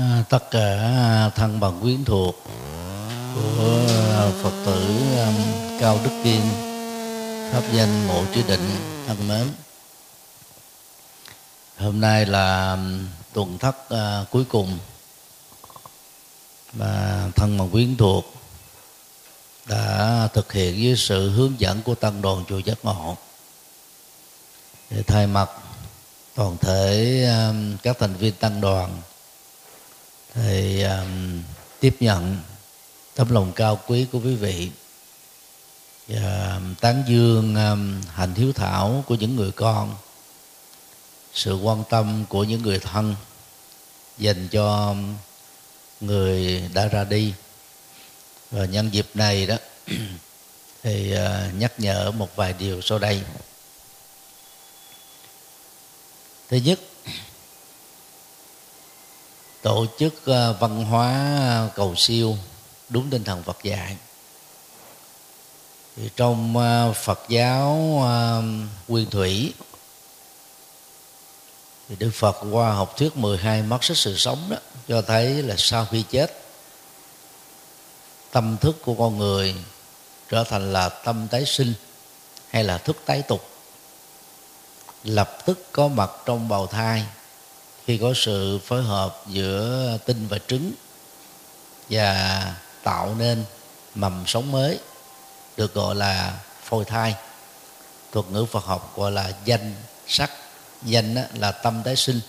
À, tất cả à, thân bằng quyến thuộc của à, Phật tử um, Cao Đức Kiên pháp danh Ngộ Trí Định thân mến. Hôm nay là tuần thất uh, cuối cùng mà thân bằng quyến thuộc đã thực hiện với sự hướng dẫn của tăng đoàn chùa giác ngộ. Để thay mặt toàn thể các thành viên tăng đoàn thì um, tiếp nhận tấm lòng cao quý của quý vị. Và tán dương um, hành hiếu thảo của những người con. Sự quan tâm của những người thân dành cho người đã ra đi. Và nhân dịp này đó thì uh, nhắc nhở một vài điều sau đây. Thứ nhất tổ chức ờ, văn hóa ờ, cầu siêu đúng tinh thần Phật dạy. Thì trong ờ, Phật giáo ờ, nguyên thủy thì Đức Phật qua học thuyết 12 mắt sức sự sống đó cho thấy là sau khi chết tâm thức của con người trở thành là tâm tái sinh hay là thức tái tục. Lập tức có mặt trong bào thai khi có sự phối hợp giữa tinh và trứng và tạo nên mầm sống mới, được gọi là phôi thai. Thuật ngữ Phật học gọi là danh sắc. Danh đó là tâm tái sinh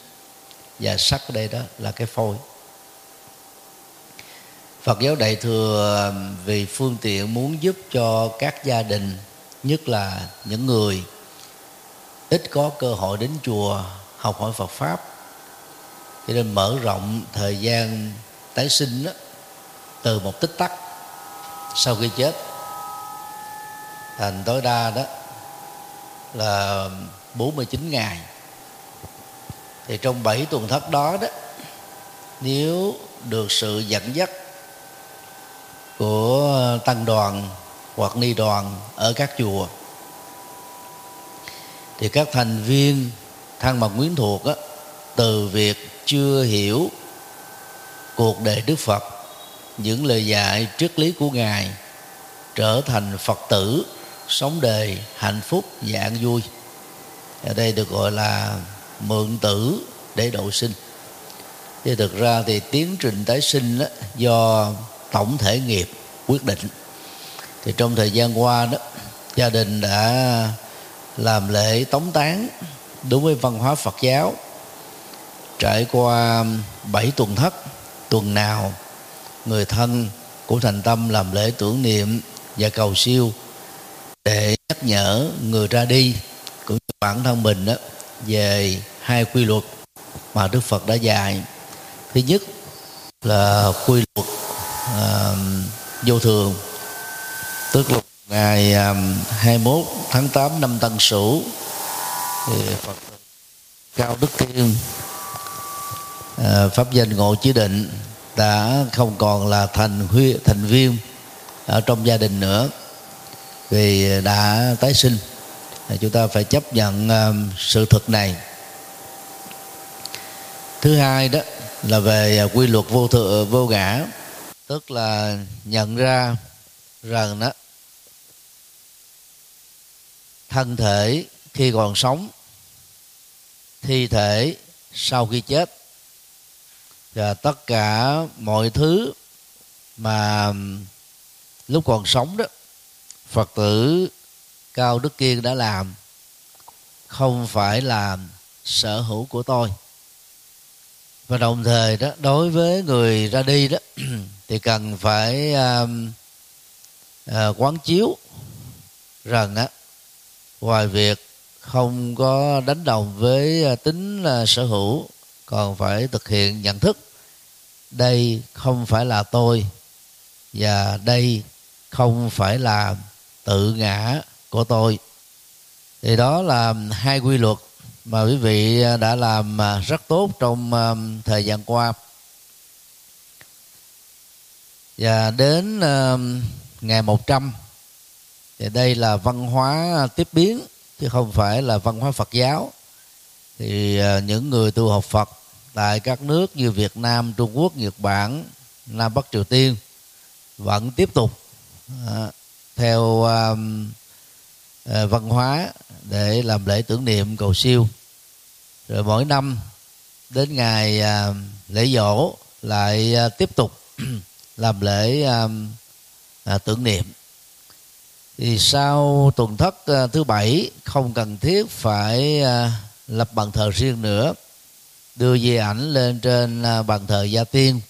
và sắc ở đây đó là cái phôi. Phật giáo Đại thừa vì phương tiện muốn giúp cho các gia đình, nhất là những người ít có cơ hội đến chùa, học hỏi Phật pháp cho nên mở rộng thời gian tái sinh đó, từ một tích tắc sau khi chết. Thành tối đa đó là 49 ngày. Thì trong 7 tuần thất đó đó nếu được sự dẫn dắt của tăng đoàn hoặc ni đoàn ở các chùa thì các thành viên thăng mật quyến thuộc đó từ việc chưa hiểu cuộc đời đức phật những lời dạy triết lý của ngài trở thành phật tử sống đời hạnh phúc và an vui. Ở đây được gọi là mượn tử để độ sinh. Chứ thực ra thì tiến trình tái sinh đó, do tổng thể nghiệp quyết định. Thì trong thời gian qua đó gia đình đã làm lễ tống tán đối với văn hóa phật giáo trải qua bảy tuần thất tuần nào người thân của thành tâm làm lễ tưởng niệm và cầu siêu để nhắc nhở người ra đi cũng như bản thân mình đó về hai quy luật mà Đức Phật đã dạy. Thứ nhất là quy luật uh, vô thường tức là ngày um, 21 tháng 8 năm Tân Sửu thì Phật cao đức Thiên Ờ, pháp danh ngộ chí định đã không còn là thành huy, thành viên ở trong gia đình nữa. Vì đã tái sinh, chúng ta phải chấp nhận ờ, sự thực này. Thứ hai đó là về quy luật vô thượng, vô ngã, tức là nhận ra rằng đó, thân thể khi còn sống, thi thể sau khi chết và tất cả mọi thứ mà lúc còn sống đó phật tử cao đức kiên đã làm không phải là sở hữu của tôi. Và đồng thời đó đối với người ra đi đó thì cần phải uh, uh, quán chiếu rằng á ngoài việc không có đánh đồng với ờ, tính là sở hữu còn phải thực hiện nhận thức. Đây không phải là tôi, và đây không phải là tự ngã của tôi. Thì đó là hai quy luật mà quý vị đã làm rất tốt trong um, thời gian qua. Và đến um, ngày 100 thì đây là văn hóa tiếp biến, chứ không phải là văn hóa Phật giáo. Thì uh, những người tu học Phật tại các nước như Việt Nam, Trung Quốc, Nhật Bản, Nam Bắc Triều Tiên vẫn tiếp tục à, theo à, à, văn hóa để làm lễ tưởng niệm cầu siêu. Rồi mỗi năm đến ngày à, lễ dỗ lại à, tiếp tục làm lễ à, à, tưởng niệm. Thì sau tuần thất à, thứ bảy không cần thiết phải à, lập bàn thờ riêng nữa đưa di ảnh lên trên à, bàn thờ gia tiên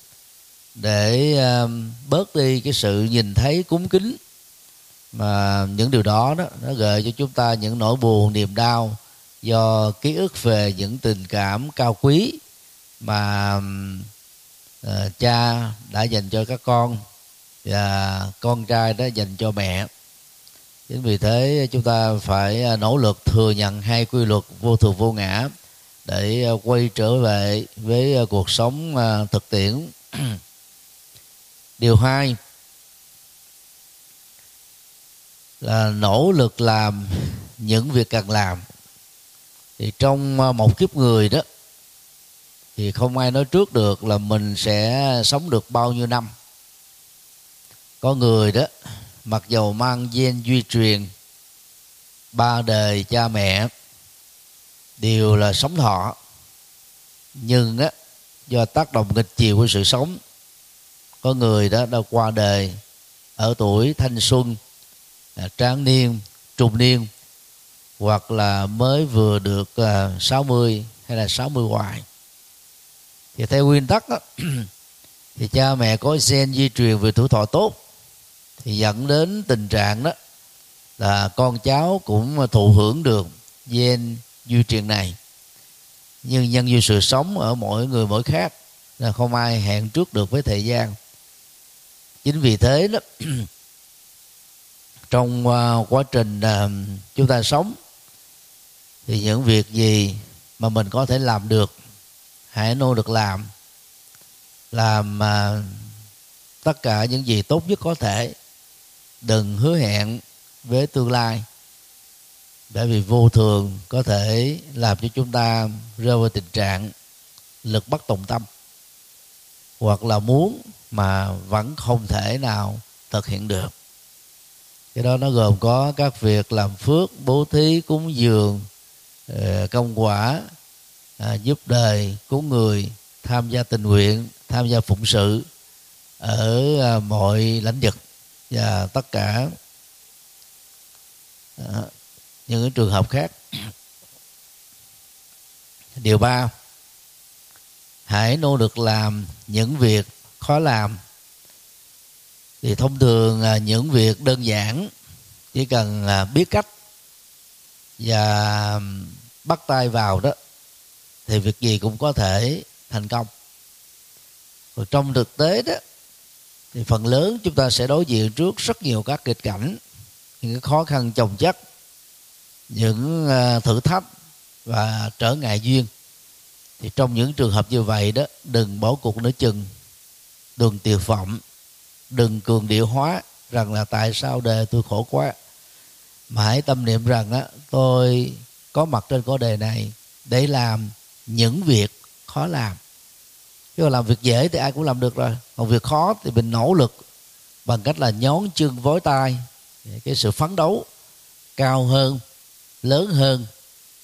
để à, bớt đi cái sự nhìn thấy cúng kính. Mà những điều đó đó nó gợi cho chúng ta những nỗi buồn niềm đau do ký ức về những tình cảm cao quý mà uh, cha đã dành cho các con và con trai đã dành cho mẹ. Chính vì thế chúng ta phải nỗ lực thừa nhận hai quy luật vô thường vô ngã để ờ, quay trở về với ờ, cuộc sống ờ, thực tiễn. Điều hai là nỗ lực làm những việc cần làm. Thì trong một kiếp người đó, thì không ai nói trước được là mình sẽ sống được bao nhiêu năm. Có người đó, mặc dầu mang gen duy truyền, ba đời cha mẹ đều là sống thọ. Nhưng á do tác động nghịch chiều của sự sống có người đó đã qua đời ở tuổi thanh xuân à, tráng niên trung niên hoặc là mới vừa được à, 60 hay là 60 hoài. Thì theo nguyên tắc đó, thì cha mẹ có gen di truyền về tuổi thọ tốt thì dẫn đến tình trạng đó là con cháu cũng thụ hưởng được gen di truyền này. Nhưng nhân duyên sự sống ở mỗi người mỗi khác là không ai hẹn trước được với thời gian. Chính vì thế đó trong uh, quá trình uh, chúng ta sống thì những việc gì mà mình có thể làm được hãy nô được làm làm uh, tất cả những gì tốt nhất có thể đừng hứa hẹn với tương lai bởi vì vô thường có thể làm cho chúng ta rơi vào tình trạng lực bất tòng tâm, hoặc là muốn mà vẫn không thể nào thực hiện được. Cái đó nó gồm có các việc làm phước, bố thí, cúng dường ờ, công quả à, giúp đời, cứu người, tham gia tình nguyện, tham gia phụng sự ở à, mọi lĩnh vực và tất cả những những trường hợp khác. Điều ba, hãy nỗ lực làm những việc khó làm. Thì thông thường à, những việc đơn giản chỉ cần à, biết cách và bắt tay vào đó thì việc gì cũng có thể thành công. Rồi trong thực tế đó, thì phần lớn chúng ta sẽ đối diện trước rất nhiều các kịch cảnh, những cái khó khăn chồng chất những ờ, thử thách và trở ngại duyên. Thì trong những trường hợp như vậy đó, đừng bỏ cuộc nửa chừng. Đừng tuyệt vọng đừng cường điệu hóa rằng là tại sao đề tôi khổ quá. Mà hãy tâm niệm rằng á, tôi có mặt trên cõi đề này để làm những việc khó làm. Chứ làm việc dễ thì ai cũng làm được rồi. Còn việc khó thì mình nỗ lực bằng cách là nhón chân vối tay cái sự phấn đấu cao hơn lớn hơn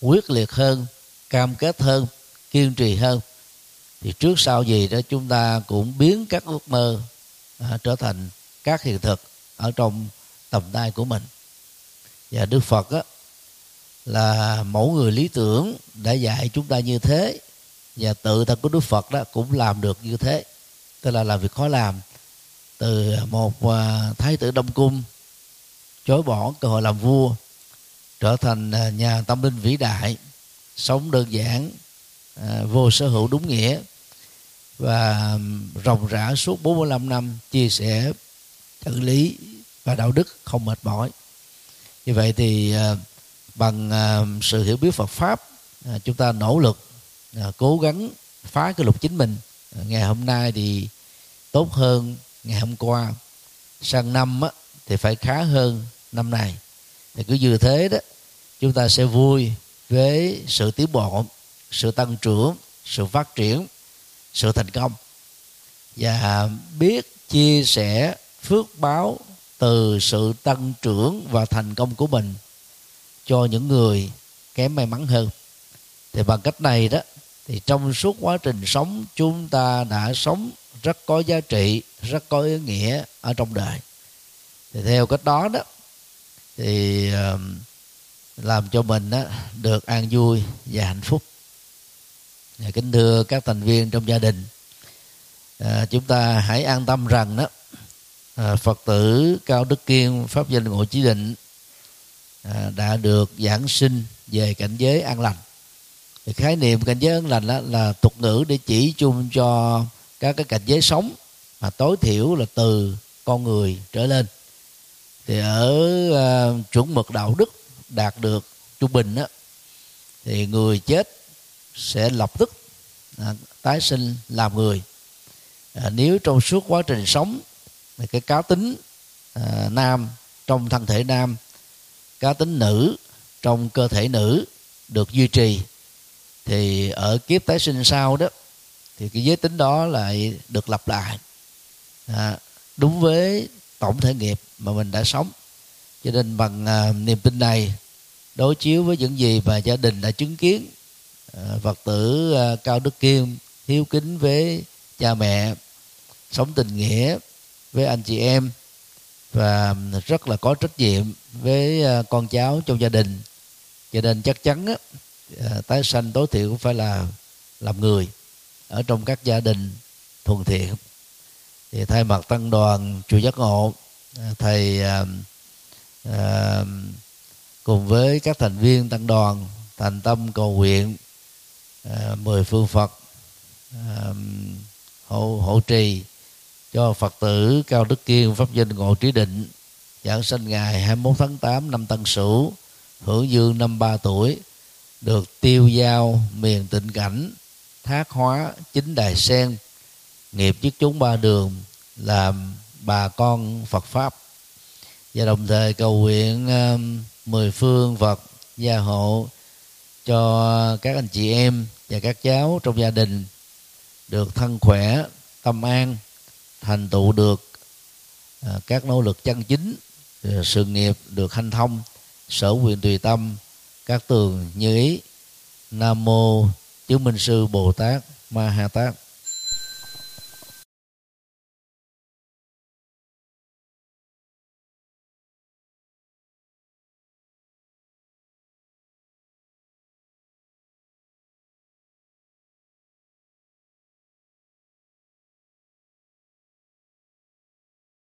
quyết liệt hơn cam kết hơn kiên trì hơn. Thì trước sau gì đó chúng ta cũng biến các ước mơ à, trở thành các hiện thực ở trong tầm tay của mình. Và đức phật á, là mẫu người lý tưởng đã dạy chúng ta như thế và tự thân của đức phật đó cũng làm được như thế. Tức là làm việc khó làm từ một à, thái tử đông cung chối bỏ cơ hội làm vua trở thành à, nhà tâm linh vĩ đại, sống đơn giản à, vô sở hữu đúng nghĩa và rộng rã suốt 45 năm chia sẻ chân lý và đạo đức không mệt mỏi. Như vậy thì à, bằng sự hiểu biết Phật pháp chúng ta nỗ lực cố gắng phá cái lục chính mình. Ngày hôm nay thì tốt hơn ngày hôm qua. Sang năm thì phải khá hơn năm này thì cứ như thế đó, chúng ta sẽ vui với sự tiến bộ, sự tăng trưởng, sự phát triển, sự thành công. Và biết chia sẻ phước báo từ sự tăng trưởng và thành công của mình cho những người kém may mắn hơn. Thì bằng cách này đó, thì trong suốt quá trình sống, chúng ta đã sống rất có giá trị, rất có ý nghĩa ở trong đời. Thì theo cách đó đó thì làm cho mình đó, được an vui và hạnh phúc. Và kính thưa các thành viên trong gia đình. À, chúng ta hãy an tâm rằng đó à, phật tử cao đức kiên pháp danh ngộ chí định à, đã được giảng sinh về cảnh giới an lành. Thì khái niệm cảnh giới an lành đó là thuật ngữ để chỉ chung cho các cái cảnh giới sống mà tối thiểu là từ con người trở lên thì ở uh, chuẩn mực đạo đức đạt được trung bình đó thì người chết sẽ lập tức à, tái sinh làm người. À, nếu trong suốt quá trình sống thì cái cá tính à, nam trong thân thể nam cá tính nữ trong cơ thể nữ được duy trì thì ở kiếp tái sinh sau đó thì cái giới tính đó lại được lặp lại. À, đúng với tổng thể nghiệp mà mình đã sống. Cho nên bằng à, niềm tin này đối chiếu với những gì mà gia đình đã chứng kiến à, phật tử à, cao đức kim hiếu kính với cha mẹ sống tình nghĩa với anh chị em và rất là có trách nhiệm với à, con cháu trong gia đình. Cho nên chắc chắn á, à, tái sanh tối thiểu cũng phải là làm người ở trong các gia đình thuần thiện thì thay mặt tăng đoàn chùa giác ngộ à, thầy à, à, cùng với các thành viên tăng đoàn thành tâm cầu nguyện à, mười phương phật à, hộ hộ trì cho phật tử cao đức kiên pháp danh ngộ trí định giảng sinh ngày 21 tháng 8 năm Tân Sửu hưởng dương năm ba tuổi được tiêu giao miền tịnh cảnh thác hóa chính đài sen nghiệp chức chúng ba đường làm bà con Phật pháp. Và đồng thời cầu nguyện um, mười phương Phật gia hộ cho các anh chị em và các cháu trong gia đình được thân khỏe, tâm an, thành tựu được à, các nỗ lực chân chính à, sự nghiệp được hanh thông, sở quyền tùy tâm, các tường như ý. Nam mô chứng minh sư bồ tát ma ha tát.